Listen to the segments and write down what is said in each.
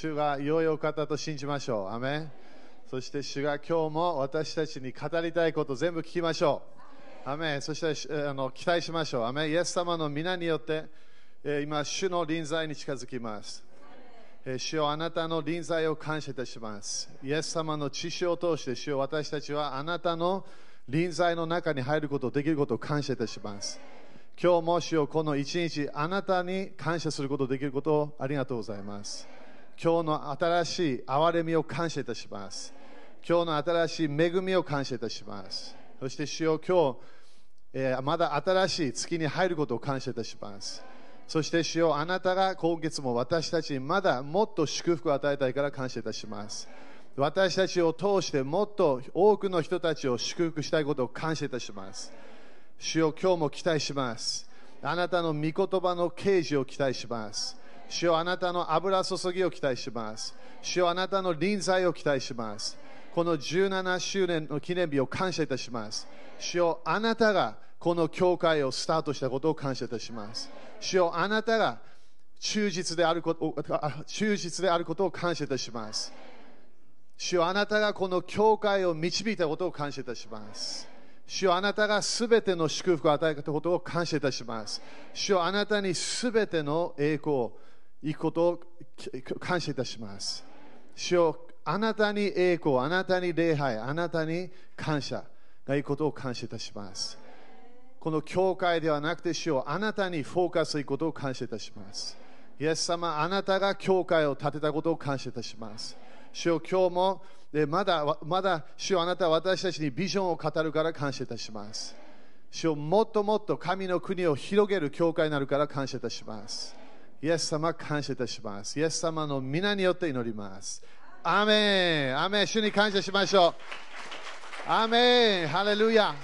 主が良いお方と信じましょう。アメンそして主が今日も私たちに語りたいこと全部聞きましょう。アメそしてあの期待しましょう。アメイエス様の皆によって、え今、主の臨在に近づきます。え主よあなたの臨在を感謝いたします。イエス様の知識を通して主よ私たちはあなたの臨在の中に入ることできることを感謝いたします。今日も主よこの一日あなたに感謝することできることをありがとうございます。今日の新しい憐れみを感謝いたします。今日の新しい恵みを感謝いたします。そして主よ今日、えーまだ新しい月に入ることを感謝いたします。そして主よあなたが今月も私たちにまだもっと祝福を与えたいから感謝いたします。私たちを通してもっと多くの人たちを祝福したいことを感謝いたします。主よ今日も期待します。あなたの御言葉の啓示を期待します。主よあなたの油注ぎを期待します。主よあなたの臨在を期待します。この17周年の記念日を感謝いたします。主よあなたがこの教会をスタートしたことを感謝いたします。主よあなたが忠実であること忠実であることを感謝いたします。主よあなたがこの教会を導いたことを感謝いたします。主よあなたがすべての祝福を与えたことを感謝いたします。主よあなたにすべての栄光を行くことを感謝いたします。主よあなたに栄光、あなたに礼拝、あなたに感謝がいくことを感謝いたします。この教会ではなくて主よあなたにフォーカスいくことを感謝いたします。イエス様、あなたが教会を建てたことを感謝いたします。主よ今日もまだまだ主よあなたは私たちにビジョンを語るから感謝いたします。主よもっともっと神の国を広げる教会になるから感謝いたします。イエス様感謝いたします。イエス様の御名によって祈ります。アメンアメン主に感謝しましょう。アメンハレルヤ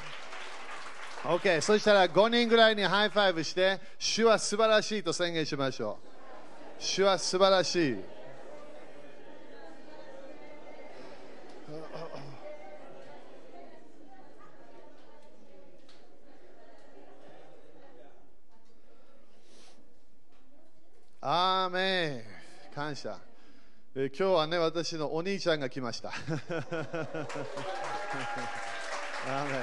OK、そしたら5人ぐらいに high five して、主は素晴らしいと宣言しましょう。主は素晴らしい。アーメン感謝。え今日はね、私のお兄ちゃんが来ました。アーメン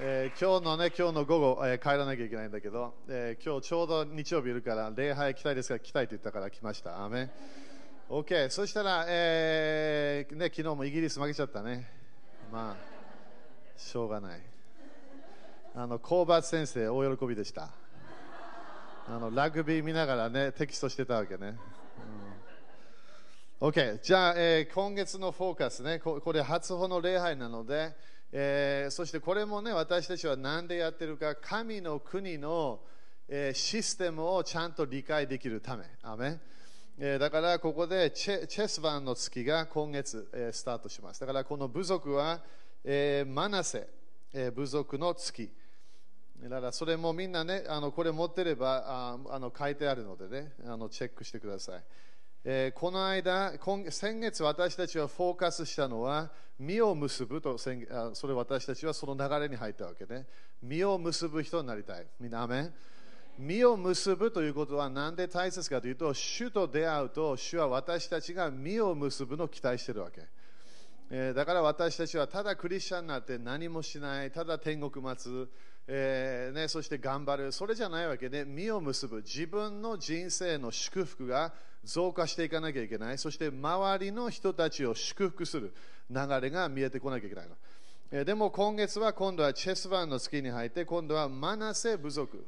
えー今日のね、今日の午後、えー帰らなきゃいけないんだけど、えー今日ちょうど日曜日いるから、礼拝来たいですから来たいと言ったから来ました。アーメン OK、そしたら、えーね、昨日もイギリス負けちゃったね。まあ、しょうがない。あの、コーバー先生、大喜びでした。あのラグビー見ながらね、テキストしてたわけね。OK、じゃあ、えー今月のフォーカスね、ここれ初歩の礼拝なので、えーそしてこれもね、私たちは何でやってるか、神の国の、えーシステムをちゃんと理解できるため。アメえーだからここでチェチェスバンの月が今月、えースタートします。だからこの部族は、えーマナセ、えー部族の月。だからそれもみんなね、あのこれ持ってればああの書いてあるのでね、あのチェックしてください。えーこの間今、先月私たちはフォーカスしたのは、実を結ぶと宣言あ、それ私たちはその流れに入ったわけね。実を結ぶ人になりたい。みんな、アメン？実を結ぶということは何で大切かというと、主と出会うと、主は私たちが実を結ぶのを期待しているわけ。えーだから私たちはただクリスチャンになって何もしない、ただ天国待つ、えーね、そして頑張る、それじゃないわけで、実を結ぶ、自分の人生の祝福が増加していかなきゃいけない、そして周りの人たちを祝福する。流れが見えてこなきゃいけないの。えーでも今月は今度はチェスバンの月に入って、今度はマナセ部族。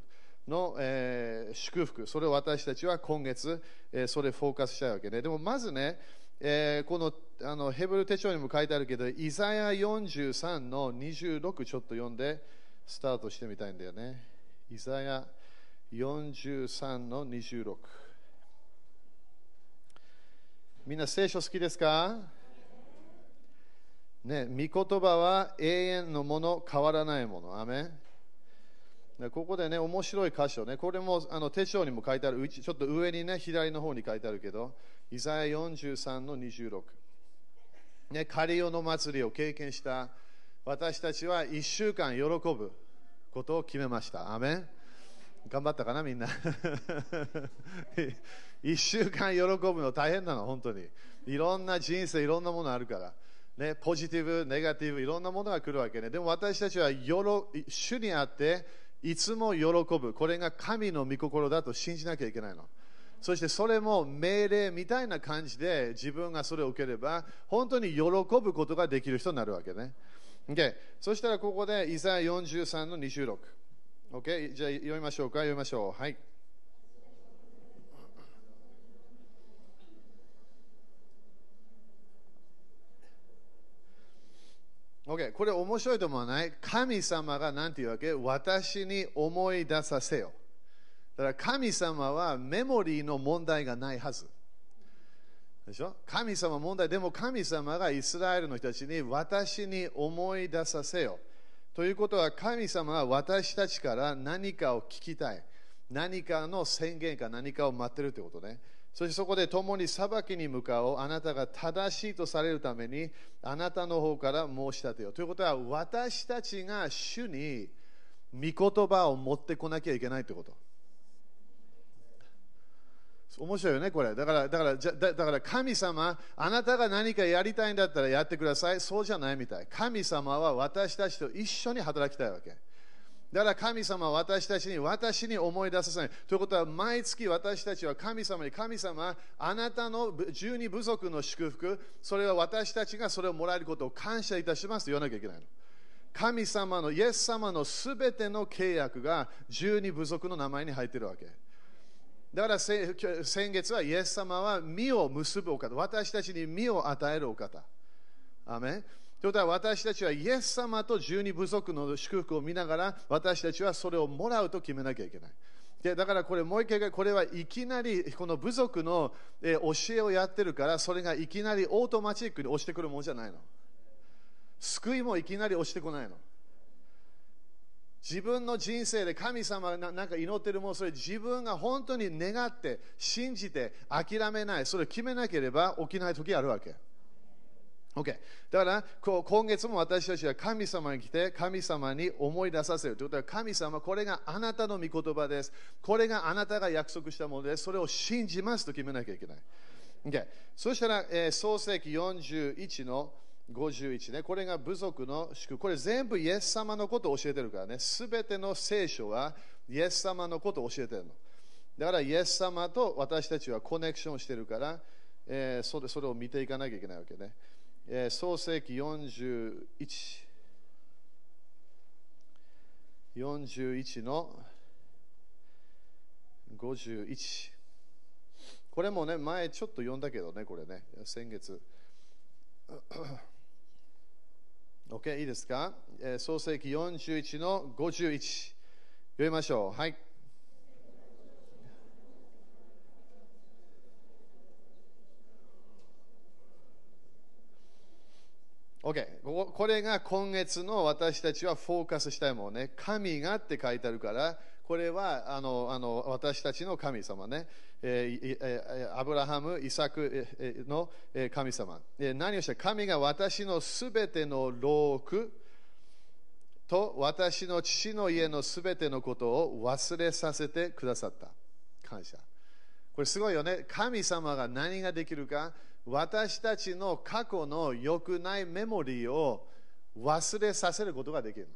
の、えー祝福、それを私たちは今月、えそれフォーカスしたいわけで、でもまずね、えーこのあのヘブル手帳にも書いてあるけど、イザヤ43の26ちょっと読んで、スタートしてみたいんだよね。イザヤ43の26。みんな聖書好きですか？ね、御言葉は永遠のもの、変わらないもの。アメここでね、面白い箇所ね、これもあの手帳にも書いてある、ちちょっと上にね、左の方に書いてあるけど、イザヤ43の26。ね、カリオの祭りを経験した私たちは1週間喜ぶことを決めました。アメン頑張ったかな、みんな。一週間喜ぶの大変なの、本当に。いろんな人生、いろんなものあるから。ね、ポジティブ、ネガティブ、いろんなものが来るわけね。でも私たちはよろ主にあって、いつも喜ぶ。これが神の御心だと信じなきゃいけないの。そしてそれも命令みたいな感じで自分がそれを受ければ、本当に喜ぶことができる人になるわけね。Okay、そしたらここで、イザヤ43の26。OK、じゃあ読みましょうか、読みましょう。はい。OK、これ面白いと思わない？神様が何て言うわけ？私に思い出させよ。だから神様はメモリーの問題がないはず。でしょ？神様問題、でも神様がイスラエルの人たちに私に思い出させよ。ということは神様は私たちから何かを聞きたい。何かの宣言か何かを待ってるということね。そしてそこで共に裁きに向かおう。あなたが正しいとされるためにあなたの方から申し立てよ。ということは私たちが主に御言葉を持ってこなきゃいけないということ。面白いよね、これ。だから、だから、だだから神様、あなたが何かやりたいんだったらやってください。そうじゃないみたい。神様は私たちと一緒に働きたいわけ。だから神様は私たちに、私に思い出させない。ということは、毎月私たちは神様に、神様、あなたの十二部族の祝福、それは私たちがそれをもらえることを感謝いたしますと言わなきゃいけないの。神様の、イエス様のすべての契約が十二部族の名前に入ってるわけ。だから先月はイエス様は実を結ぶお方、私たちに実を与えるお方。アーメン。ということは私たちはイエス様と十二部族の祝福を見ながら私たちはそれをもらうと決めなきゃいけない。でだからこれもう一回、これはいきなりこの部族の教えをやってるからそれがいきなりオートマチックに落ちてくるものじゃないの。救いもいきなり落ちてこないの。自分の人生で神様がなんか祈ってるもの、それ自分が本当に願って、信じて、諦めない、それを決めなければ起きない時あるわけ。OK。だから、こう今月も私たちは神様に来て、神様に思い出させるということは、神様、これがあなたの御言葉です。これがあなたが約束したものです。それを信じますと決めなきゃいけない。OK。そしたら、えー、創世紀41の51ね、これが部族の祝。これ全部イエス様のことを教えてるからね。すべての聖書はイエス様のことを教えてるの。だからイエス様と私たちはコネクションしてるから、えー、それそれを見ていかなきゃいけないわけね。えー、創世紀41。41の51。これもね、前ちょっと読んだけどね、これね、先月。OK、いいですか、えー、創世紀41の51。読みましょう。はい。OK、ここれが今月の私たちはフォーカスしたいものね。神がって書いてあるから、これはあのあの私たちの神様ね、アブラハム、イサクの神様。何をして神が私のすべての労苦と私の父の家のすべてのことを忘れさせてくださった。感謝。これすごいよね。神様が何ができるか、私たちの過去の良くないメモリーを忘れさせることができる。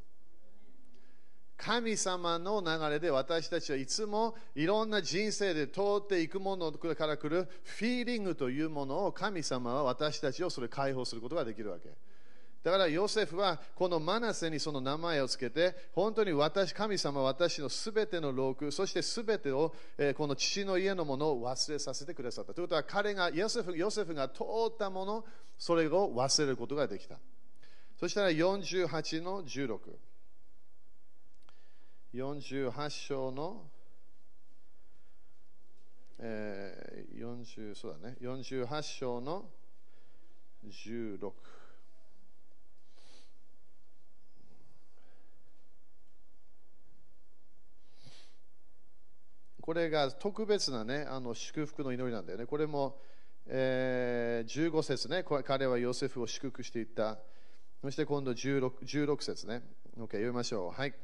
神様の流れで私たちはいつもいろんな人生で通っていくものから来るフィーリングというものを神様は私たちをそれ解放することができるわけ。だからヨセフはこのマナセにその名前をつけて本当に私、神様私のすべての労苦、そしてすべてを、えー、この父の家のものを忘れさせてくださった。ということは彼がヨセフヨセフが通ったもの、それを忘れることができた。そしたら48の16。48章の、えー、40そうだね、48章の16。これが特別なね、あの祝福の祈りなんだよね。これも、えー、15節ね、彼はヨセフを祝福していった。そして今度 16, 16節ね。OK、読みましょう。はい。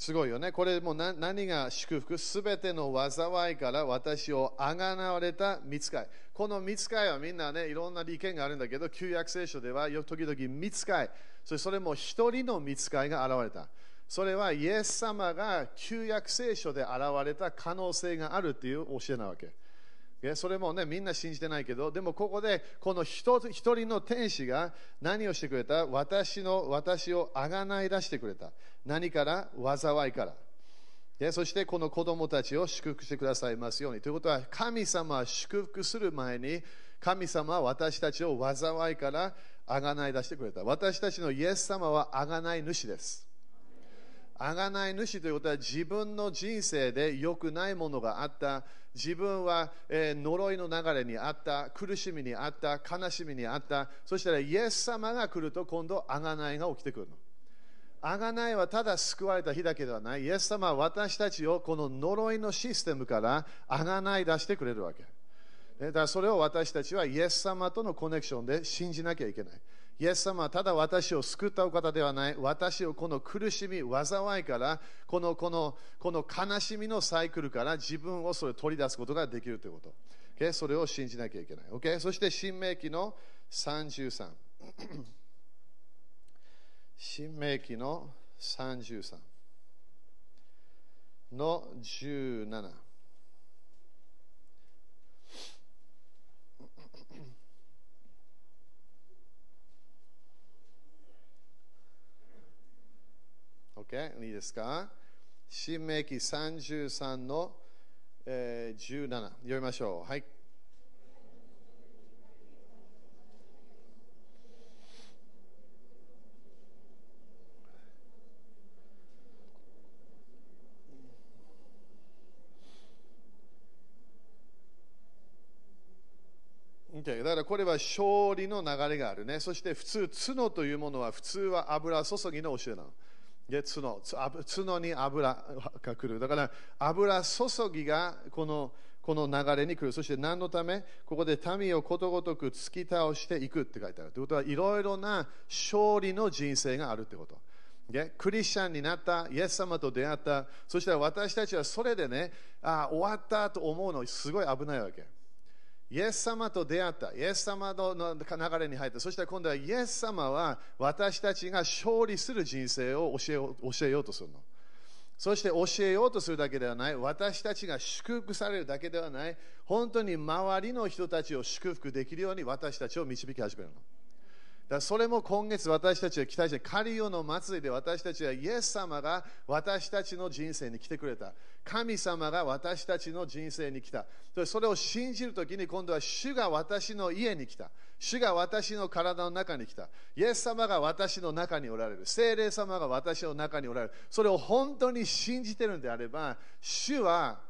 すごいよね。これもう何が祝福？すべての災いから私をあがなわれた見つかい。この見つかいはみんなね、いろんな利権があるんだけど、旧約聖書では時々見つかい。それそれも一人の見つかいが現れた。それはイエス様が旧約聖書で現れた可能性があるっていう教えなわけ。それもね、みんな信じてないけど、でもここで、この一人の天使が何をしてくれた？私の、私をあがない出してくれた。何から？災いから。そしてこの子供たちを祝福してくださいますように。ということは、神様は祝福する前に、神様は私たちを災いからあがない出してくれた。私たちのイエス様はあがない主です。あがない主ということは自分の人生で良くないものがあった。自分は、え、呪いの流れにあった、苦しみにあった、悲しみにあった、そしたらイエス様が来ると今度、あがないが起きてくるの。あがないはただ救われた日だけではない。イエス様は私たちをこの呪いのシステムからあがない出してくれるわけ。だからそれを私たちはイエス様とのコネクションで信じなきゃいけない。イエス様はただ私を救ったお方ではない、私をこの苦しみ、災いから、このこのこの悲しみのサイクルから自分をそれ取り出すことができるということ。Okay? それを信じなきゃいけない。Okay? そして、新明記の33。新明記の33の17。OK? いいですか？新明記33の、えー、17読みましょう。はい。だからこれは勝利の流れがあるね。そして普通、角というものは普通は油注ぎの教えなの。で角角に油が来る。だから油注ぎがこのこの流れに来る。そして何のため？ここで民をことごとく突き倒していくって書いてある。ということはいろいろな勝利の人生があるってこと。クリスチャンになった、イエス様と出会った、そしたら私たちはそれでね、あ終わったと思うのすごい危ないわけ。イエス様と出会った、イエス様の流れに入った、そして今度はイエス様は私たちが勝利する人生を教えよう教えようとするの。そして教えようとするだけではない、私たちが祝福されるだけではない、本当に周りの人たちを祝福できるように私たちを導き始めるの。だそれも今月私たちは期待して、カリオの祭りで私たちはイエス様が私たちの人生に来てくれた。神様が私たちの人生に来た。それを信じるときに今度は主が私の家に来た。主が私の体の中に来た。イエス様が私の中におられる。精霊様が私の中におられる。それを本当に信じてるのであれば、主は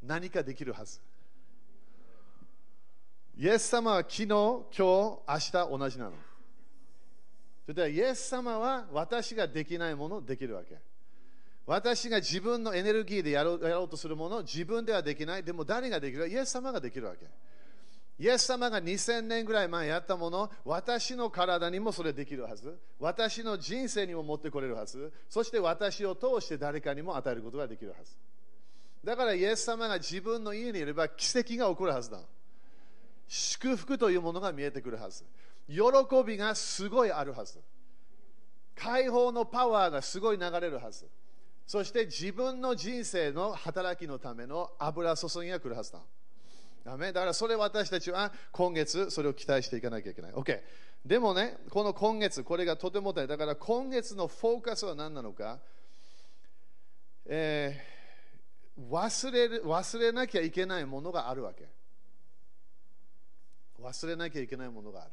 何かできるはず。イエス様は昨日、今日、明日同じなの。それではイエス様は私ができないものできるわけ。私が自分のエネルギーでやろうやろうとするものを、自分ではできない。でも誰ができる？イエス様ができるわけ。イエス様が2000年ぐらい前やったもの、私の体にもそれできるはず。私の人生にも持ってこれるはず。そして私を通して誰かにも与えることができるはず。だからイエス様が自分の家にいれば奇跡が起こるはずだ。祝福というものが見えてくるはず。喜びがすごいあるはず。解放のパワーがすごい流れるはず。そして自分の人生の働きのための油注ぎが来るはずだ。だからそれ私たちは今月それを期待していかなきゃいけない。OK。でもね、この今月、これがとても大事だから今月のフォーカスは何なのか、えー、忘れる忘れなきゃいけないものがあるわけ。忘れなきゃいけないものがある。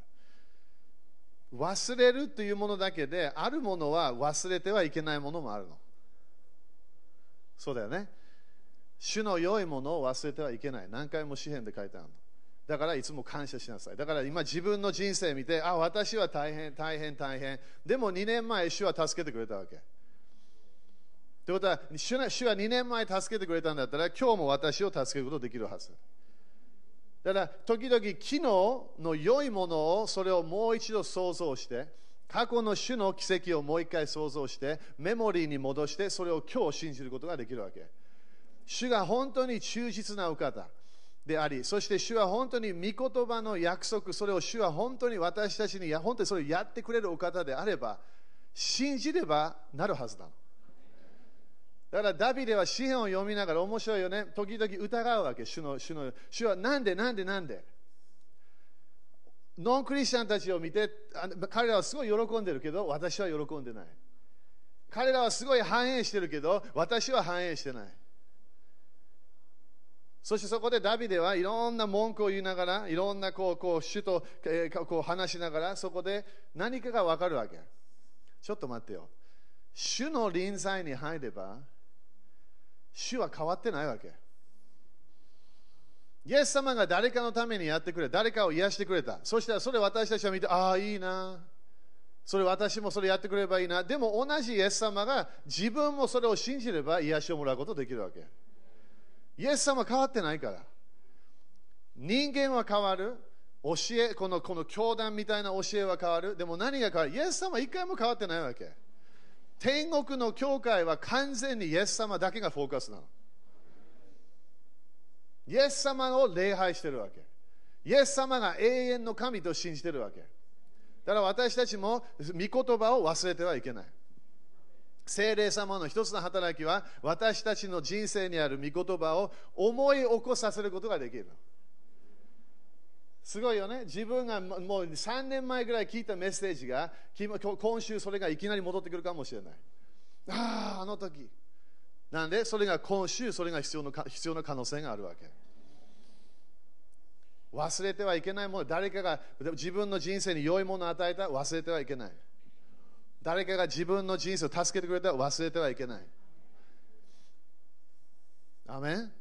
忘れるというものだけで、あるものは忘れてはいけないものもあるの。そうだよね。主の良いものを忘れてはいけない。何回も詩篇で書いてあるの。だからいつも感謝しなさい。だから今自分の人生見て、あ、私は大変、大変、大変。でも2年前、主は助けてくれたわけ。ということは主は、2年前助けてくれたんだったら、今日も私を助けることができるはず。だから、時々昨日の良いものを、それをもう一度想像して、過去の主の奇跡をもう一回想像して、メモリーに戻して、それを今日信じることができるわけ。主が本当に忠実なお方であり、そして主は本当に御言葉の約束、それを主は本当に私たちに本当にそれをやってくれるお方であれば、信じればなるはずなの。だからダビデは詩篇を読みながら面白いよね。時々疑うわけ。主の主の主はなんでなんでなんで？ノンクリスチャンたちを見て、彼らはすごい喜んでるけど、私は喜んでない。彼らはすごい反映してるけど、私は反映してない。そしてそこでダビデはいろんな文句を言いながら、いろんなこうこう主と、えー、こう話しながら、そこで何かが分かるわけ。ちょっと待ってよ。主の臨在に入れば、主は変わってないわけ。イエス様が誰かのためにやってくれ、誰かを癒してくれた。そしたらそれ私たちは見て、ああ、いいな。それ私もそれやってくれればいいな。でも同じイエス様が自分もそれを信じれば癒しをもらうことができるわけ。イエス様変わってないから。人間は変わる。教え、このこの教団みたいな教えは変わる。でも何が変わる？イエス様は一回も変わってないわけ。天国の教会は完全にイエス様だけがフォーカスなの。イエス様を礼拝してるわけ。イエス様が永遠の神と信じてるわけ。だから私たちも御言葉を忘れてはいけない。聖霊様の一つの働きは私たちの人生にある御言葉を思い起こさせることができる。すごいよね。自分がもう3年前ぐらい聞いたメッセージが今週それがいきなり戻ってくるかもしれない。ああ、あの時。なんで、それが今週、それが必要の必要な可能性があるわけ。忘れてはいけないもの、誰かが自分の人生に良いものを与えた忘れてはいけない。誰かが自分の人生を助けてくれた忘れてはいけない。アメン？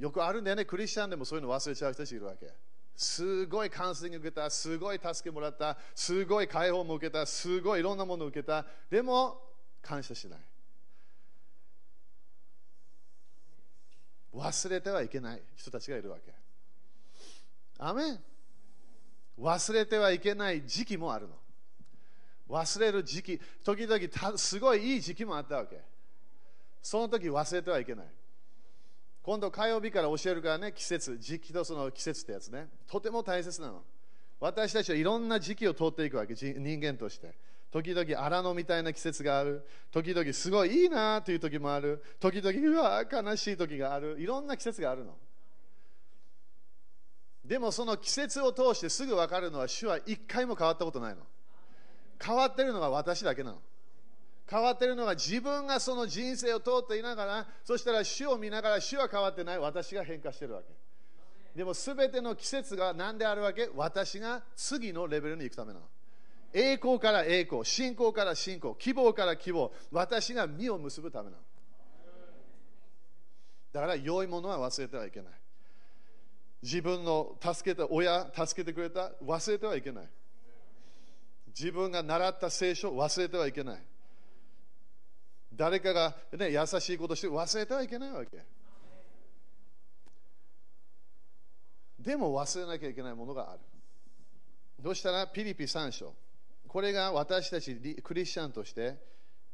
よくあるんだよね、クリスチャンでもそういうの忘れちゃう人たちいるわけ。すごいカウンセリング受けた、すごい助けもらった、すごい解放も受けた、すごいいろんなものを受けた、でも感謝しない。忘れてはいけない人たちがいるわけ。アメン忘れてはいけない時期もあるの。忘れる時期、時々すごいいい時期もあったわけ。その時忘れてはいけない。今度火曜日から教えるからね、季節、時期とその季節ってやつね。とても大切なの。私たちはいろんな時期を通っていくわけ、人間として。時々荒野みたいな季節がある。時々すごいいいなという時もある。時々うわ悲しい時がある。いろんな季節があるの。でもその季節を通してすぐ分かるのは主は一回も変わったことないの。変わってるのは私だけなの。変わってるのは自分がその人生を通っていながら、そしたら主を見ながら主は変わってない。私が変化してるわけ。でも全ての季節が何であるわけ？私が次のレベルに行くためなの。栄光から栄光、信仰から信仰、希望から希望、私が実を結ぶためなの。だから良いものは忘れてはいけない。自分の助けた親、助けてくれた、忘れてはいけない。自分が習った聖書、忘れてはいけない。誰かが、ね、優しいことして忘れてはいけないわけ。でも忘れなきゃいけないものがある。どうしたらピリピ3章。これが私たちクリスチャンとして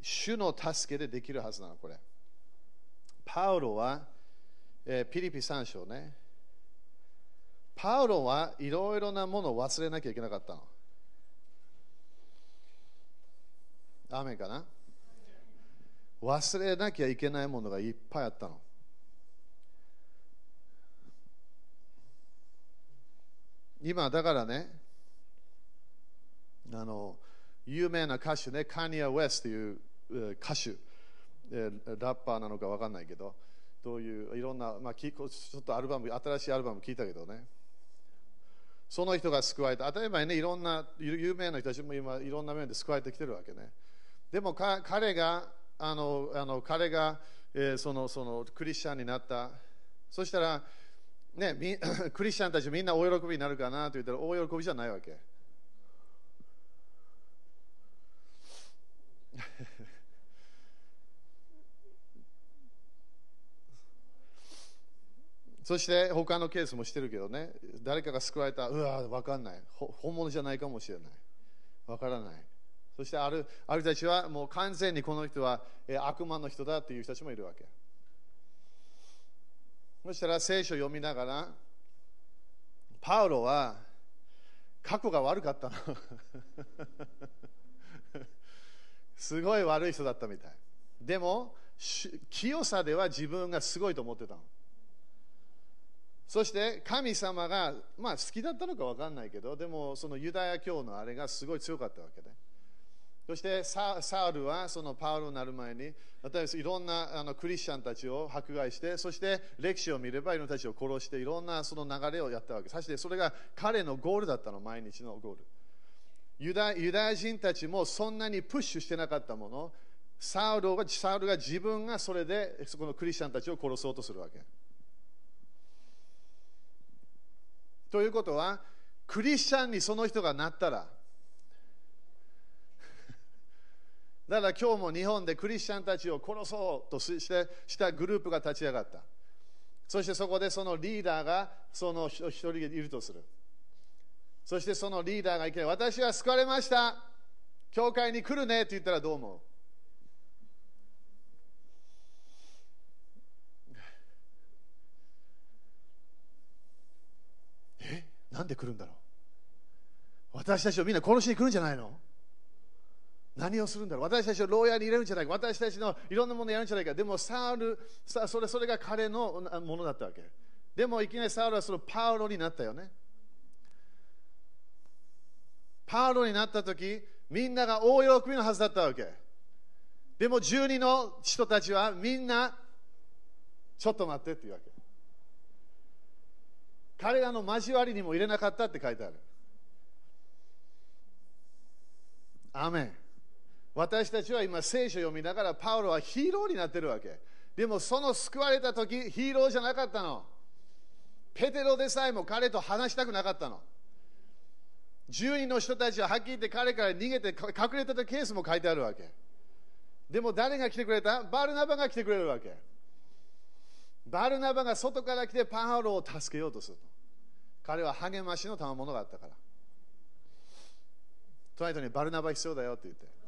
主の助けでできるはずなの、これ。パウロは、えー、ピリピ3章ね。パウロはいろいろなものを忘れなきゃいけなかったの。アメかな？忘れなきゃいけないものがいっぱいあったの。今だからね、あの有名な歌手ね、カニア・ウェスという歌手、ラッパーなのか分かんないけど、どういういろんな、まあ、ちょっとアルバム、新しいアルバム聞いたけどね、その人が救われた。当たり前ね、いろんな有名な人たちも今、いろんな面で救われてきてるわけね。でも彼が、あのあの彼が、えー、そのそのクリスチャンになった。そしたら、ね、み クリスチャンたちみんな大喜びになるかなと言ったら大喜びじゃないわけ。そして他のケースもしてるけどね、誰かが救われた、うわ、分かんない、本物じゃないかもしれない。わからない。そしてあるある人たちはもう完全にこの人はえ悪魔の人だっていう人たちもいるわけ。そしたら聖書を読みながら、パウロは過去が悪かったの。すごい悪い人だったみたい。でも、清さでは自分がすごいと思ってたの。そして神様が、まあ、好きだったのか分かんないけど、でもそのユダヤ教のあれがすごい強かったわけで。そしてサウルはそのパウロになる前に、例えばいろんなあのクリスチャンたちを迫害して、そして歴史を見ればいろんなたちを殺して、いろんなその流れをやったわけ。そしてそれが彼のゴールだったの、毎日のゴール。ユダユダヤ人たちもそんなにプッシュしてなかったもの、サウルがサウルが自分がそれでそこのクリスチャンたちを殺そうとするわけ。ということは、クリスチャンにその人がなったら、だから今日も日本でクリスチャンたちを殺そうとしてしたグループが立ち上がった。そしてそこでそのリーダーがその一人いるとする。そしてそのリーダーがいきなり私は救われました。教会に来るねって言ったらどう思う？え？なんで来るんだろう？私たちをみんな殺しに来るんじゃないの？何をするんだろう。私たちを牢屋に入れるんじゃない。か私たちのいろんなものをやるんじゃないか。でもサウルさそれそれが彼のものだったわけ。でもいきなりサウルはそのパウロになったよね。パウロになった時みんなが大喜びのはずだったわけ。でも12の人たちはみんなちょっと待ってっていうわけ。彼らの交わりにも入れなかったって書いてある。アメン。私たちは今聖書を読みながらパウロはヒーローになってるわけ。でもその救われた時ヒーローじゃなかったの。ペテロでさえも彼と話したくなかったの。10人の人たちははっきり言って彼から逃げて隠れてたケースも書いてあるわけ。でも誰が来てくれた？バルナバが来てくれるわけ。バルナバが外から来てパウロを助けようとすると。彼は励ましの賜物があったから。隣人にバルナバ必要だよって言って。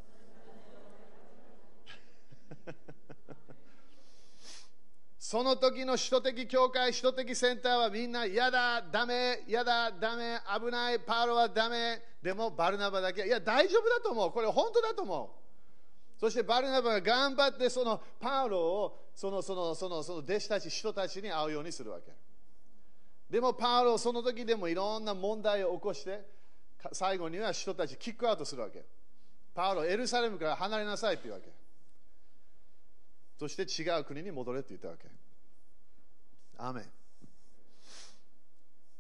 その時の首都的教会、首都的センターはみんな、やだ、だめ、やだ、だめ、危ない、パウロはだめ、でもバルナバだけ、いや、大丈夫だと思う、これ本当だと思う。そしてバルナバが頑張ってそのパウロをそのそのそのその弟子たち、人たちに会うようにするわけ。でもパウロ、その時でもいろんな問題を起こして、最後には人たちキックアウトするわけ。パウロ、エルサレムから離れなさいっていうわけ。そして違う国に戻れって言ったわけ。アメ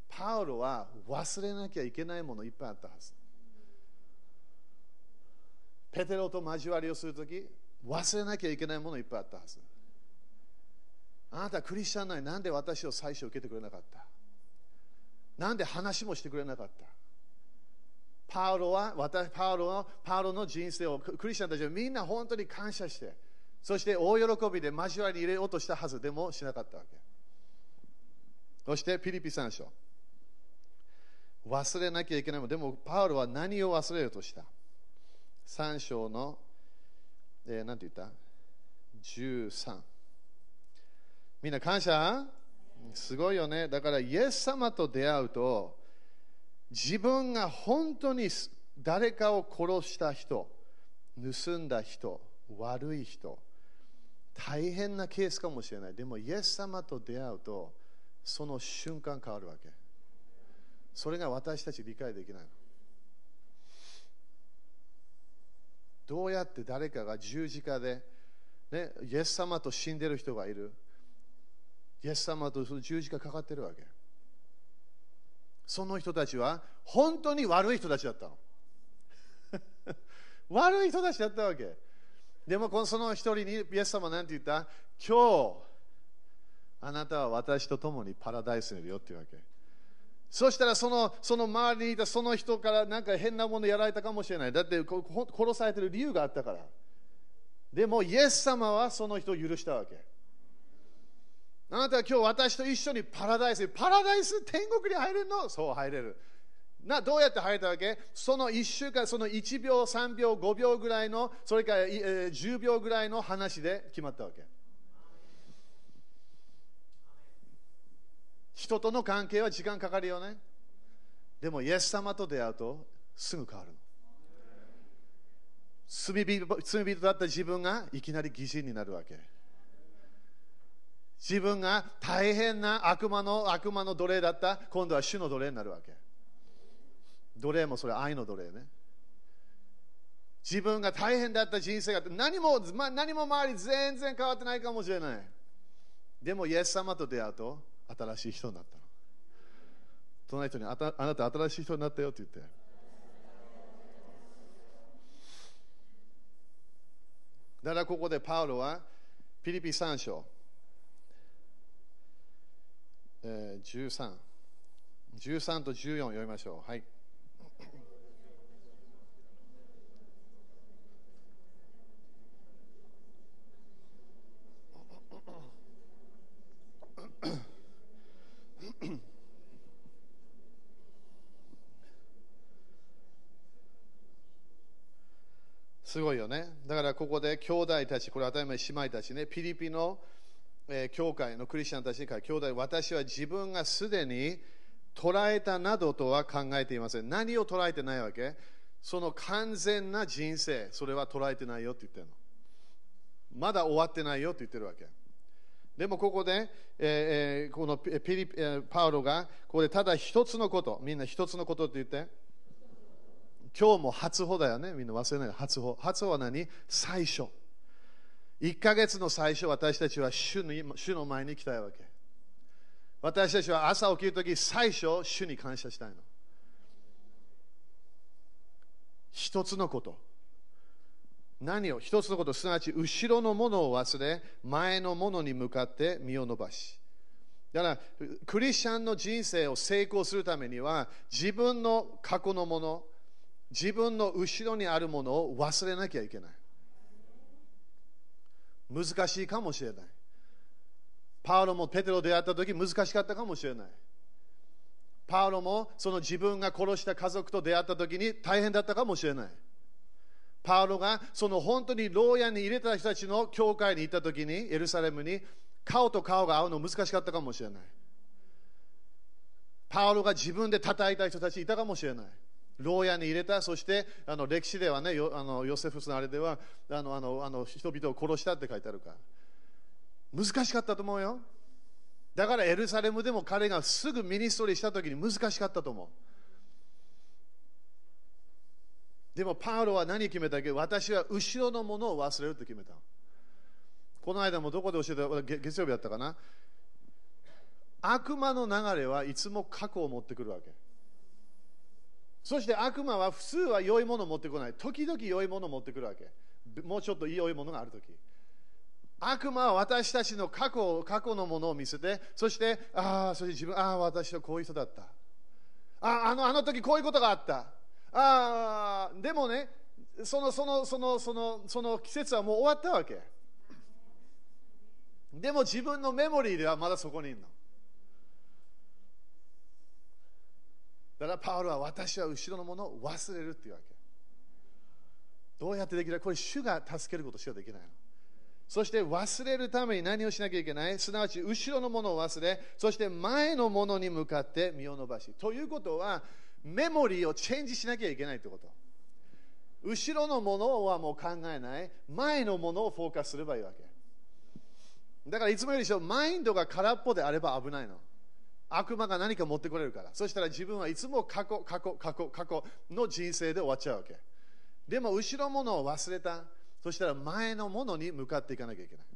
パウロは忘れなきゃいけないものいっぱいあったはず。ペテロと交わりをするとき、忘れなきゃいけないものいっぱいあったはず。あなたクリスチャンなのになんで私を最初受けてくれなかった？なんで話もしてくれなかった？パウロは私パウロのパウロの人生をクリスチャンたちはみんな本当に感謝してそして大喜びで交わりに入れようとしたはずでもしなかったわけそしてピリピ3章。忘れなきゃいけないもでもパウロは何を忘れようとした？3章の、えー、何て言った ?13 みんな感謝？すごいよね。だからイエス様と出会うと自分が本当に誰かを殺した人盗んだ人悪い人大変なケースかもしれない。でもイエス様と出会うとその瞬間変わるわけ。それが私たち理解できないの。どうやって誰かが十字架で、ね、イエス様と死んでる人がいる。イエス様とその十字架かかってるわけ。その人たちは本当に悪い人たちだったの。悪い人たちだったわけ。でもこのその一人にイエス様は何て言った？今日あなたは私と共にパラダイスにいるよっていうわけ。そしたらそのその周りにいたその人からなんか変なものやられたかもしれない。だって殺されてる理由があったから。でもイエス様はその人を許したわけ。あなたは今日私と一緒にパラダイスにパラダイス天国に入れるの？そう入れる。などうやって入れたわけ？その1週間、その1秒、3秒、5秒ぐらいの、それから、10秒ぐらいの話で決まったわけ。人との関係は時間かかるよね。でも、イエス様と出会うとすぐ変わるの。罪人だった自分がいきなり疑心になるわけ。自分が大変な悪魔の悪魔の奴隷だった、今度は主の奴隷になるわけ。奴隷もそれ愛の奴隷ね。自分が大変だった人生が何も、ま、何も周り全然変わってないかもしれない。でも、イエス様と出会うと新しい人になったの。隣人にあたあなた新しい人になったよって言って。だからここでパウロはピリピ3章、えー、13、13と14読みましょう。はい。すごいよね。だからここで兄弟たち、これ当たり前姉妹たちね、ピリピの、えー、教会のクリスチャンたちに書い兄弟、私は自分がすでに捉えたなどとは考えていません。何を捉えてないわけ？その完全な人生、それは捉えてないよって言ってるの。まだ終わってないよって言ってるわけ。でもここで、えー、このピリピパウロが、ここでただ一つのこと、みんな一つのことって言って。今日も初歩だよね。みんな忘れない。初歩。初歩は何？最初。1ヶ月の最初、私たちは主の前に来たいわけ。私たちは朝起きるとき、最初、主に感謝したいの。一つのこと。何を？一つのこと、すなわち後ろのものを忘れ、前のものに向かって身を伸ばし。だから、クリスチャンの人生を成功するためには、自分の過去のもの、自分の後ろにあるものを忘れなきゃいけない。難しいかもしれない。パウロもペテロ出会った時難しかったかもしれない。パウロもその自分が殺した家族と出会った時に大変だったかもしれない。パウロがその本当に牢屋に入れた人たちの教会に行った時にエルサレムに顔と顔が合うの難しかったかもしれない。パウロが自分で叩いた人たちいたかもしれない。牢屋に入れた、そしてあの歴史ではね、あのヨセフスのあれではあのあのあの人々を殺したって書いてあるから。難しかったと思うよ。だからエルサレムでも彼がすぐミニストリーした時に難しかったと思う。でもパウロは何決めたっけ？私は後ろのものを忘れると決めた。この間もどこで教えた月曜日だったかな？悪魔の流れはいつも過去を持ってくるわけ。そして悪魔は普通は良いものを持ってこない。時々良いものを持ってくるわけ。もうちょっと良いものがあるとき。悪魔は私たちの過去過去のものを見せて、そして、ああ、そして自分、ああ、私はこういう人だった。ああの、あの時こういうことがあった。ああ、でもね、その、その、その、その、その季節はもう終わったわけ。でも自分のメモリーではまだそこにいるの。だからパウロは私は後ろのものを忘れるっていうわけ。どうやってできる？これ主が助けることしかできないの。そして忘れるために何をしなきゃいけない？すなわち後ろのものを忘れ、そして前のものに向かって身を伸ばし。ということは、メモリーをチェンジしなきゃいけないってこと。後ろのものはもう考えない。前のものをフォーカスすればいいわけ。だからいつもよりしょ、マインドが空っぽであれば危ないの。悪魔が何か持ってこれるから。そしたら自分はいつも過去、過去、過去、過去の人生で終わっちゃうわけ。でも後ろものを忘れた。そしたら前のものに向かっていかなきゃいけない。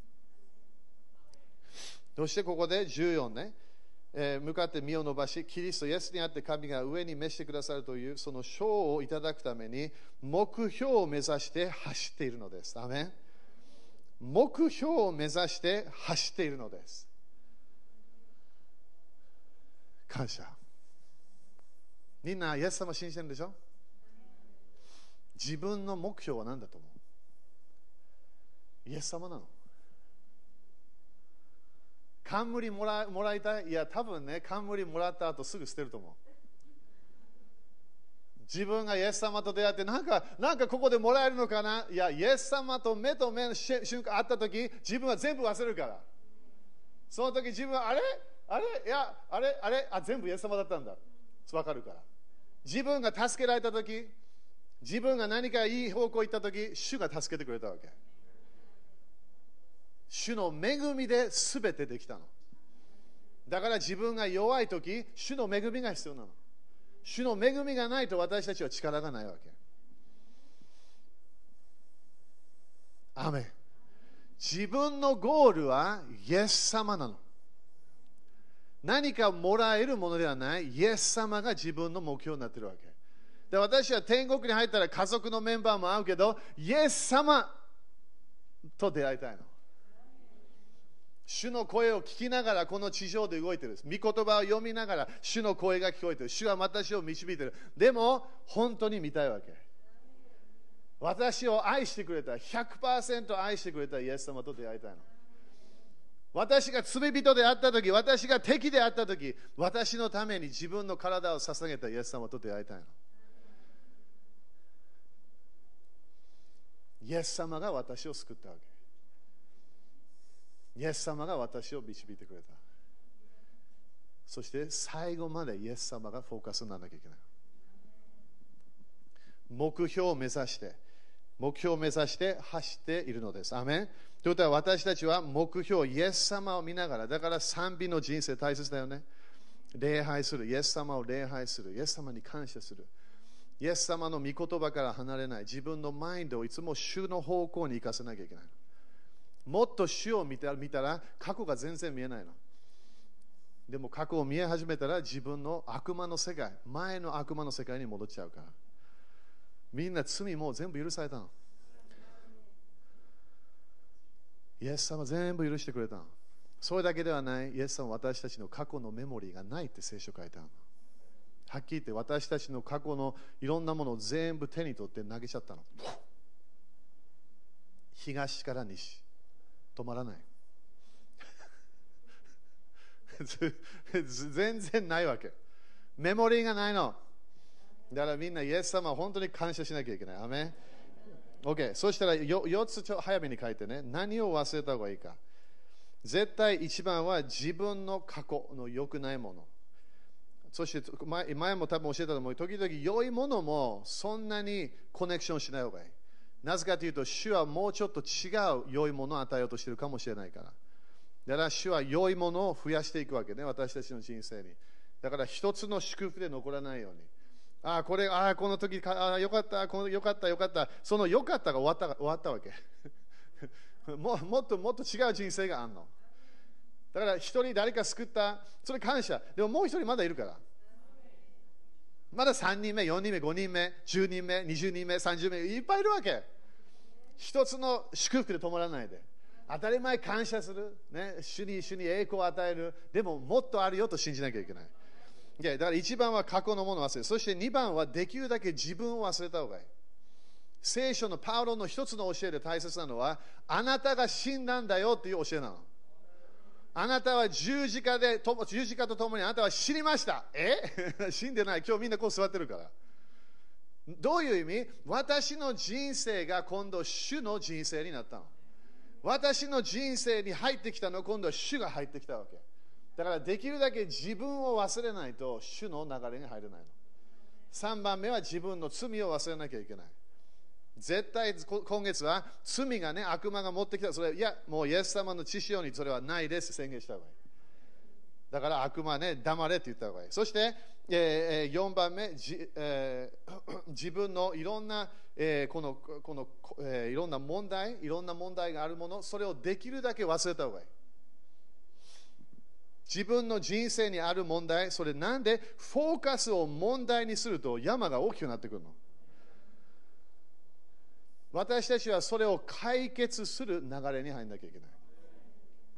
そしてここで14ね、えー、向かって身を伸ばし、キリストイエスにあって神が上に召してくださるというその賞をいただくために目標を目指して走っているのです。アメン目標を目指して走っているのです。感謝。みんな、イエス様信じてるでしょ？自分の目標は何だと思う？イエス様なの？冠もらもらいたい？いや、多分ね、冠もらった後すぐ捨てると思う。自分がイエス様と出会ってなんかなんかここでもらえるのかな？いやイエス様と目と目の瞬間会った時自分は全部忘れるからその時自分はあれ？あれ？いやあれあれ？あ全部イエス様だったんだ。わかるから。自分が助けられた時自分が何かいい方向行った時主が助けてくれたわけ。主の恵みで全てできたの。だから自分が弱い時主の恵みが必要なの。主の恵みがないと私たちは力がないわけ。アメ自分のゴールはイエス様なの。何かもらえるものではない、イエス様が自分の目標になっているわけ。で私は天国に入ったら家族のメンバーも会うけど、イエス様と出会いたいの。主の声を聞きながらこの地上で動いてる。御言葉を読みながら主の声が聞こえてる。主は私を導いてる。でも、本当に見たいわけ。私を愛してくれた、100%愛してくれたイエス様と出会いたいの。私が罪人であったとき、私が敵であったとき、私のために自分の体を捧げたイエス様と出会いたいの。イエス様が私を救ったわけ。イエス様が私を導いてくれた。そして最後までイエス様がフォーカスにならなきゃいけない。目標を目指して、目標を目指して走っているのです。アメンということは私たちは目標、イエス様を見ながら、だから賛美の人生大切だよね。礼拝する、イエス様を礼拝する、イエス様に感謝する。イエス様の御言葉から離れない、自分のマインドをいつも主の方向に行かせなきゃいけない。もっと主を見た見たら過去が全然見えないの。でも過去を見え始めたら自分の悪魔の世界、前の悪魔の世界に戻っちゃうから。みんな罪も全部許されたの。イエス様全部許してくれたの。それだけではない、イエス様私たちの過去のメモリーがないって聖書書いてあるの。はっきり言って私たちの過去のいろんなものを全部手に取って投げちゃったの。東から西。止まらない 全然ないわけメモリーがないのだからみんなイエス様は本当に感謝しなきゃいけないアメ OK そしたら 4, 4つちょ早めに書いてね何を忘れた方がいいか絶対一番は自分の過去の良くないものそして前前も多分教えたと思う時々良いものもそんなにコネクションしない方がいいなぜかというと、主はもうちょっと違う良いものを与えようとしているかもしれないから。だから主は良いものを増やしていくわけね、私たちの人生に。だから一つの祝福で残らないように。ああ、これ、ああ、この時ああ、よかった、このよかった、よかった。そのよかったが終わった終わったわけ も。もっともっと違う人生があるの。だから一人誰か救った、それ感謝。でももう一人まだいるから。まだ3人目、4人目、5人目、10人目、20人目、30名、いっぱいいるわけ。一つの祝福で止まらないで。当たり前感謝する、ね、主に主に栄光を与える、でももっとあるよと信じなきゃいけない。だから1番は過去のものを忘れる。そして2番はできるだけ自分を忘れた方がいい。聖書のパウロの一つの教えで大切なのは、あなたが死んだんだよっていう教えなの。あなたは十字架で、十字架とともにあなたは死にました。え？死んでない。今日みんなこう座ってるから。どういう意味？私の人生が今度主の人生になったの。私の人生に入ってきたの今度は主が入ってきたわけ。だからできるだけ自分を忘れないと主の流れに入れないの。3番目は自分の罪を忘れなきゃいけない。絶対今月は罪がね、悪魔が持ってきた。それいや、もうイエス様の知識にそれはないです宣言した方がいい。だから悪魔ね、黙れって言った方がいい。そして、えー、4番目、じえー、自分のいろんな、えー、このこの、えー、いろんな問題、いろんな問題があるもの、それをできるだけ忘れた方がいい。自分の人生にある問題、それなんでフォーカスを問題にすると山が大きくなってくるの私たちはそれを解決する流れに入らなきゃいけない。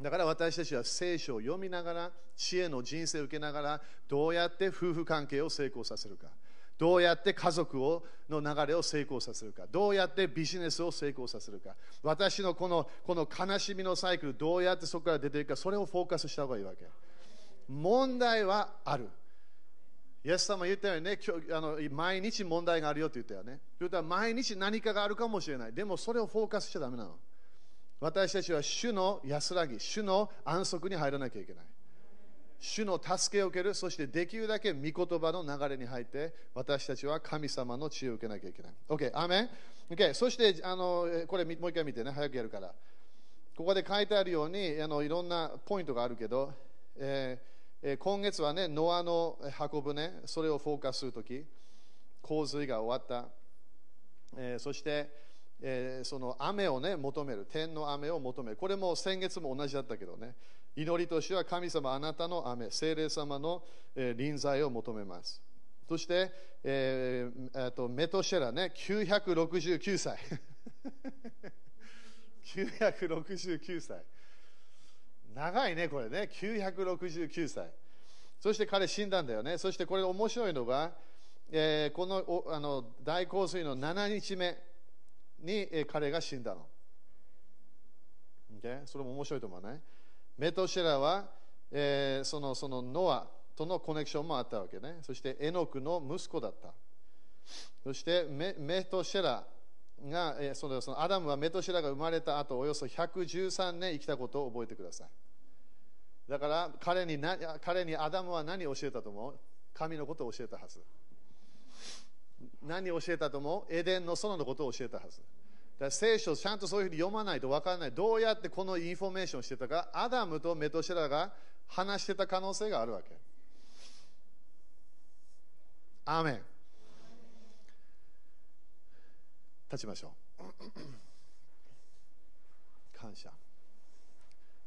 だから私たちは聖書を読みながら、知恵の人生を受けながら、どうやって夫婦関係を成功させるか。どうやって家族をの流れを成功させるか。どうやってビジネスを成功させるか。私のこのこの悲しみのサイクル、どうやってそこから出ていくか、それをフォーカスした方がいいわけ。問題はある。イエス様言ったようにね、今日あの毎日問題があるよって言ったよね。言ったら毎日何かがあるかもしれない。でもそれをフォーカスしちゃだめなの。私たちは主の安らぎ、主の安息に入らなきゃいけない。主の助けを受ける、そしてできるだけ御言葉の流れに入って、私たちは神様の知恵を受けなきゃいけない。OK、アメン ?OK、そしてあのこれもう一回見てね、早くやるから。ここで書いてあるようにあのいろんなポイントがあるけど、えー、今月はね、ノアの運ぶね、それをフォーカスするとき、洪水が終わった。えー、そして、えー、その雨をね、求める。天の雨を求める。これも先月も同じだったけどね。祈りとしては神様あなたの雨、聖霊様の、臨在を求めます。そして、えー、とメトシェラね、969歳。969歳。長いね、これね。969歳。そして彼死んだんだよね。そしてこれ面白いのが、えー、このおあの大洪水の7日目に、えー、彼が死んだの。Okay? それも面白いと思うね。メトシェラは、えー、そのそのノアとのコネクションもあったわけね。そしてエノクの息子だった。そしてメメトシェラが、えー、そのそのアダムはメトシェラが生まれた後およそ113年生きたことを覚えてください。だから彼にな彼にアダムは何を教えたと思う？神のことを教えたはず。何を教えたと思う？エデンの園のことを教えたはず。だ聖書をちゃんとそういうふうに読まないと分からない。どうやってこのインフォメーションをしてたか、アダムとメトシェラが話してた可能性があるわけ。アーメン。立ちましょう。感謝。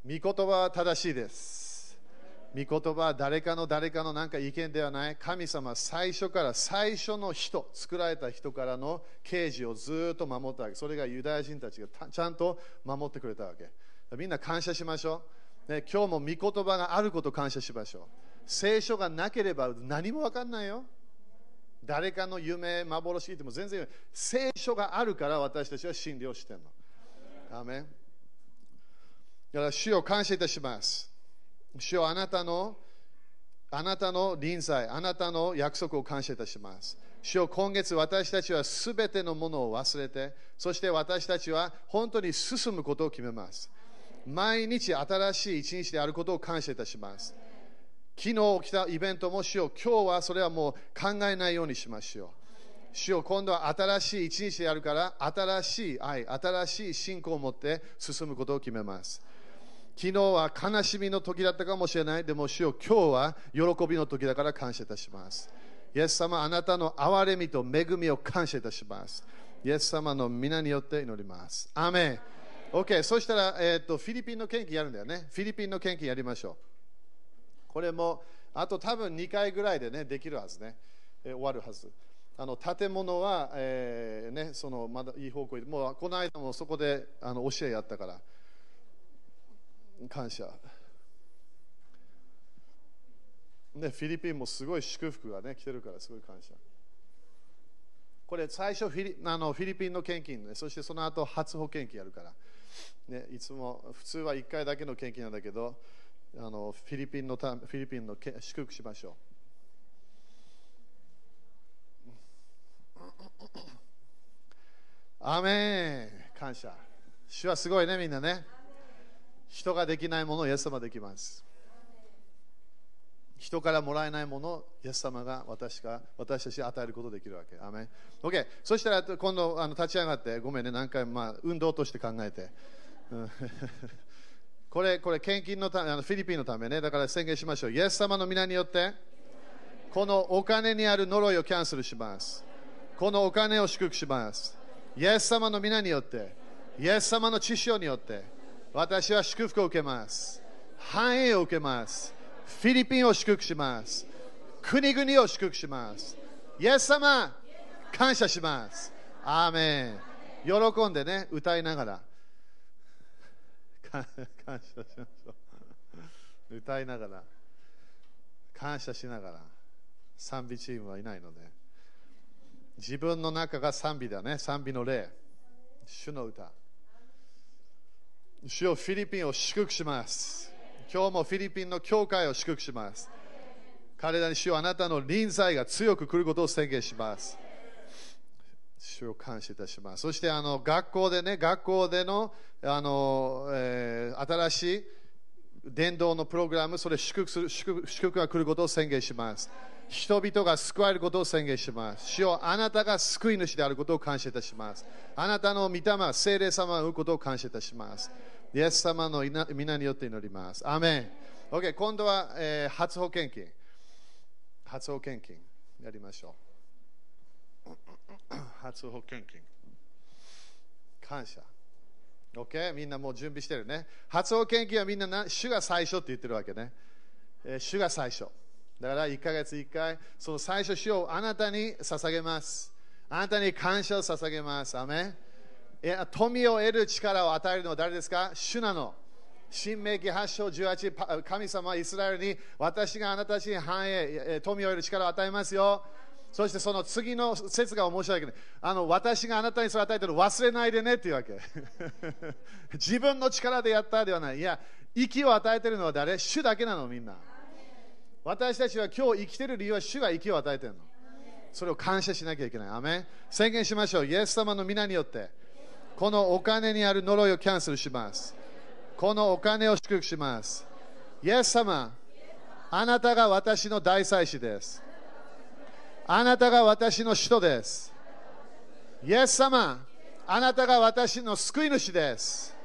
御言葉は正しいです。御言葉は誰かの誰かの何か意見ではない。神様最初から最初の人作られた人からの啓示をずっと守ったわけ。それがユダヤ人たちがちゃんと守ってくれたわけ。みんな感謝しましょう、ね、今日も御言葉があること感謝しましょう。聖書がなければ何も分かんないよ。誰かの夢幻聞いても全然聖書があるから私たちは信頼してるの。アメン。だから主を感謝いたします。主よあなたのあなたの臨在、あなたの約束を感謝いたします。主よ今月私たちはすべてのものを忘れて、そして私たちは本当に進むことを決めます。毎日新しい一日であることを感謝いたします。昨日起きたイベントも主よ今日はそれはもう考えないようにしましょう。主よ今度は新しい一日であるから、新しい愛、新しい信仰を持って進むことを決めます。昨日は悲しみの時だったかもしれない。でも主よ今日は喜びの時だから感謝いたします。イエス様、あなたの憐れみと恵みを感謝いたします。イエス様の皆によって祈ります。アメン。OK、そしたら、えーと、フィリピンの献金やるんだよね。フィリピンの献金やりましょう。これも、あと多分2回ぐらいでね、できるはずね。えー、終わるはず。あの建物は、えーね、そのまだいい方向に、もうこの間もそこであの教えやったから。感謝。ね、フィリピンもすごい祝福が、ね、来てるからすごい感謝。これ最初フィリあのフィリピンの献金、ね、そしてその後初保険金やるから、ね、いつも普通は1回だけの献金なんだけどあのフィリピンのたフィリピンの祝福しましょう。アメン感謝。主はすごいね、みんなね。人ができないものをイエス様できます。人からもらえないものをイエス様が私が私たちに与えることができるわけ。アメン OK。そしたら今度あの立ち上がって、ごめんね、何回も、まあ、運動として考えて。これ、これ、献金のため、あのフィリピンのためね、だから宣言しましょう。イエス様の皆によって、このお金にある呪いをキャンセルします。このお金を祝福します。イエス様の皆によって、イエス様の知識によって、私は祝福を受けます。繁栄を受けます。フィリピンを祝福します。国々を祝福します。イエス様、感謝します。アーメン。喜んでね、歌いながら。感謝しましょう。歌いながら。感謝しながら。賛美チームはいないので。自分の中が賛美だね。賛美の霊。主の歌。主よフィリピンを祝福します。今日もフィリピンの教会を祝福します。彼らに主よあなたの臨在が強く来ることを宣言します。主を感謝いたします。そしてあの学校でね、学校でのあの、えー新しい伝道のプログラム、それ祝福する祝福が来ることを宣言します。人々が救われることを宣言します。主よあなたが救い主であることを感謝いたします。あなたの御霊、聖霊様を生むことを感謝いたします。イエス様の皆によって祈ります。アーメン。OK、今度は、えー初保険金。初保険金やりましょう。初保険金。感謝。OK? みんなもう準備してるね。初保険金はみんなな主が最初って言ってるわけね。えー主が最初。だから1ヶ月1回、その最初主をあなたに捧げます。あなたに感謝を捧げます。アメン富を得る力を与えるのは誰ですか？主なの。新明記8章18、神様はイスラエルに私があなたたちに繁栄、富を得る力を与えますよ。そしてその次の説が面白いけど、あの私があなたにそれを与えてる忘れないでねっていうわけ。自分の力でやったではない。いや、息を与えてるのは誰？主だけなの、みんな。私たちは今日生きてる理由は主が息を与えてるの。それを感謝しなきゃいけない。アメン宣言しましょう。イエス様の皆によって、このお金にある呪いをキャンセルします。このお金を祝福します。イエス様、あなたが私の大祭司です。あなたが私の使徒です。イエス様、あなたが私の救い主です。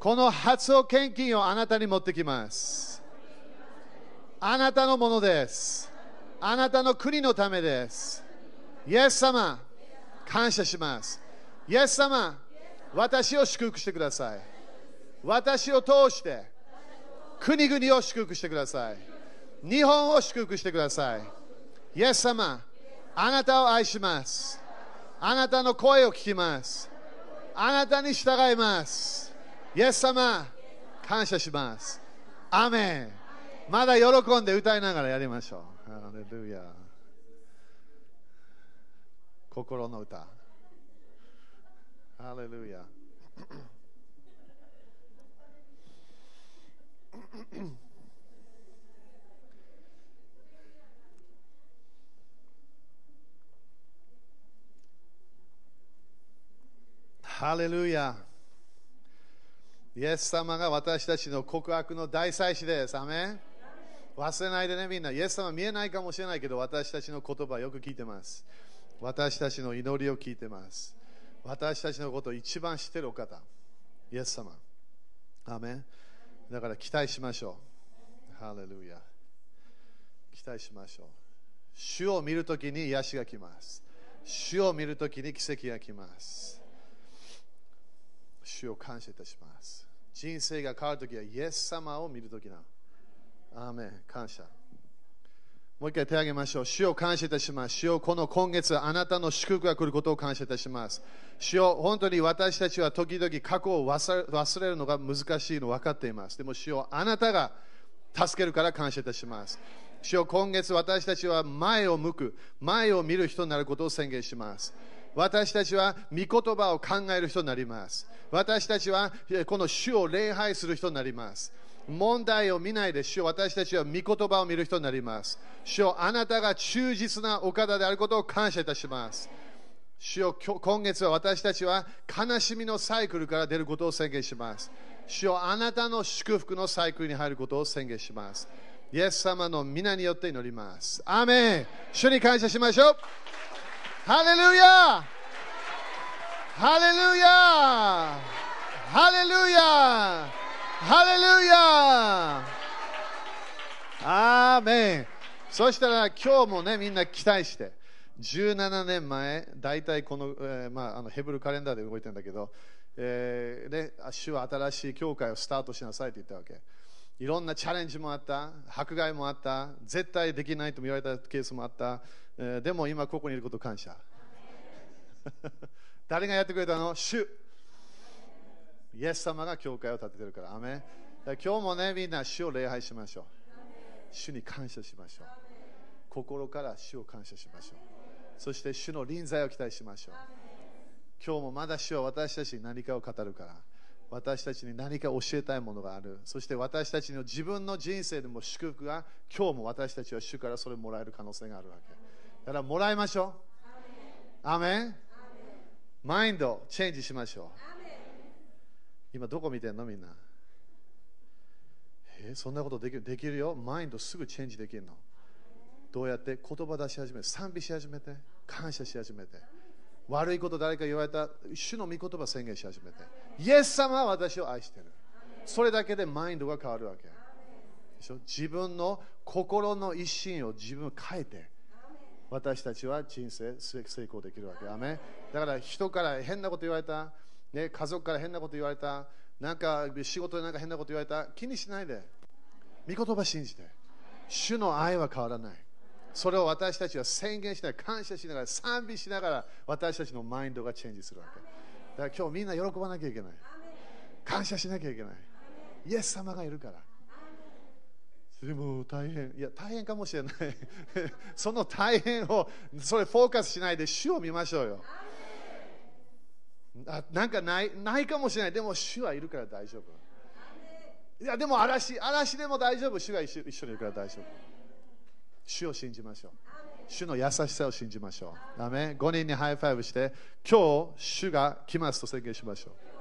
この初保献金をあなたに持ってきます。あなたのものです。あなたの国のためです。イエス様、感謝します。イエス様、私を祝福してください。私を通して、国々を祝福してください。日本を祝福してください。イエス様、あなたを愛します。あなたの声を聞きます。あなたに従います。イエス様、感謝します。アメン。まだ喜んで歌いながらやりましょう。ハレルヤ。心の歌。ハレルヤ。ハレルヤ。イエス様が私たちの告白の大祭司です。アメン忘れないでね、みんな。イエス様見えないかもしれないけど、私たちの言葉よく聞いてます。私たちの祈りを聞いてます。私たちのことを一番知ってるお方。イエス様。アメンだから期待しましょう。ハレルヤ。期待しましょう。主を見るときに癒しが来ます。主を見るときに奇跡が来ます。主を感謝いたします。人生が変わるときはイエス様を見るときなの。アーメン感謝。もう一回手を挙げましょう。主を感謝いたします。主をこの今月あなたの祝福が来ることを感謝いたします。主を本当に私たちは時々過去を忘れるのが難しいの分かっています。でも主をあなたが助けるから感謝いたします。主を今月私たちは前を向く、前を見る人になることを宣言します。私たちは御言葉を考える人になります。私たちはこの主を礼拝する人になります。問題を見ないで主よ私たちは御言葉を見る人になります。主よあなたが忠実なお方であることを感謝いたします。主よ今今月は私たちは悲しみのサイクルから出ることを宣言します。主よあなたの祝福のサイクルに入ることを宣言します。イエス様の皆によって祈ります。アメン主に感謝しましょう。ハレルヤハレルヤハレルヤハレルヤアーメンそしたら今日もねみんな期待して。17年前大体この,、えーまあ、あのヘブルカレンダーで動いてるんだけど、えーね、主は新しい教会をスタートしなさいって言ったわけ。いろんなチャレンジもあった。迫害もあった。絶対できないとも言われたケースもあった、えーでも今ここにいること感謝。誰がやってくれたの？主。イエス様が教会を建ててるから。アメン。今日もねみんな主を礼拝しましょう。主に感謝しましょう。心から主を感謝しましょう。そして主の臨在を期待しましょう。今日もまだ主は私たちに何かを語るから。私たちに何か教えたいものがある。そして私たちの自分の人生でも祝福が今日も私たちは主からそれをもらえる可能性があるわけ。だからもらいましょう。アメン。マインドチェンジしましょう。今どこ見てんのみんな？えーそんなことできるできるよ？マインドすぐチェンジできるの？どうやって？言葉出し始めて、賛美し始めて、感謝し始めて。悪いこと誰か言われた？主の御言葉宣言し始めて。イエス様は私を愛してる。それだけでマインドが変わるわけ。でしょ？自分の心の一心を自分を変えて私たちは人生成功できるわけ。アだから人から変なこと言われた、ね、家族から変なこと言われたなんか仕事でなんか変なこと言われた気にしないで御言葉信じて主の愛は変わらないそれを私たちは宣言しながら、感謝しながら、賛美しながら、私たちのマインドがチェンジするわけ。だから今日みんな喜ばなきゃいけない。感謝しなきゃいけない。イエス様がいるから。でも大変。いや、大変かもしれない。その大変を、それフォーカスしないで、主を見ましょうよ。あなんかないないかもしれない。でも主はいるから大丈夫。いや、でも嵐、嵐でも大丈夫。主が一緒一緒にいるから大丈夫。主を信じましょう。主の優しさを信じましょう。アーメ ン?5 人に high five して、今日、主が来ますと宣言しましょう。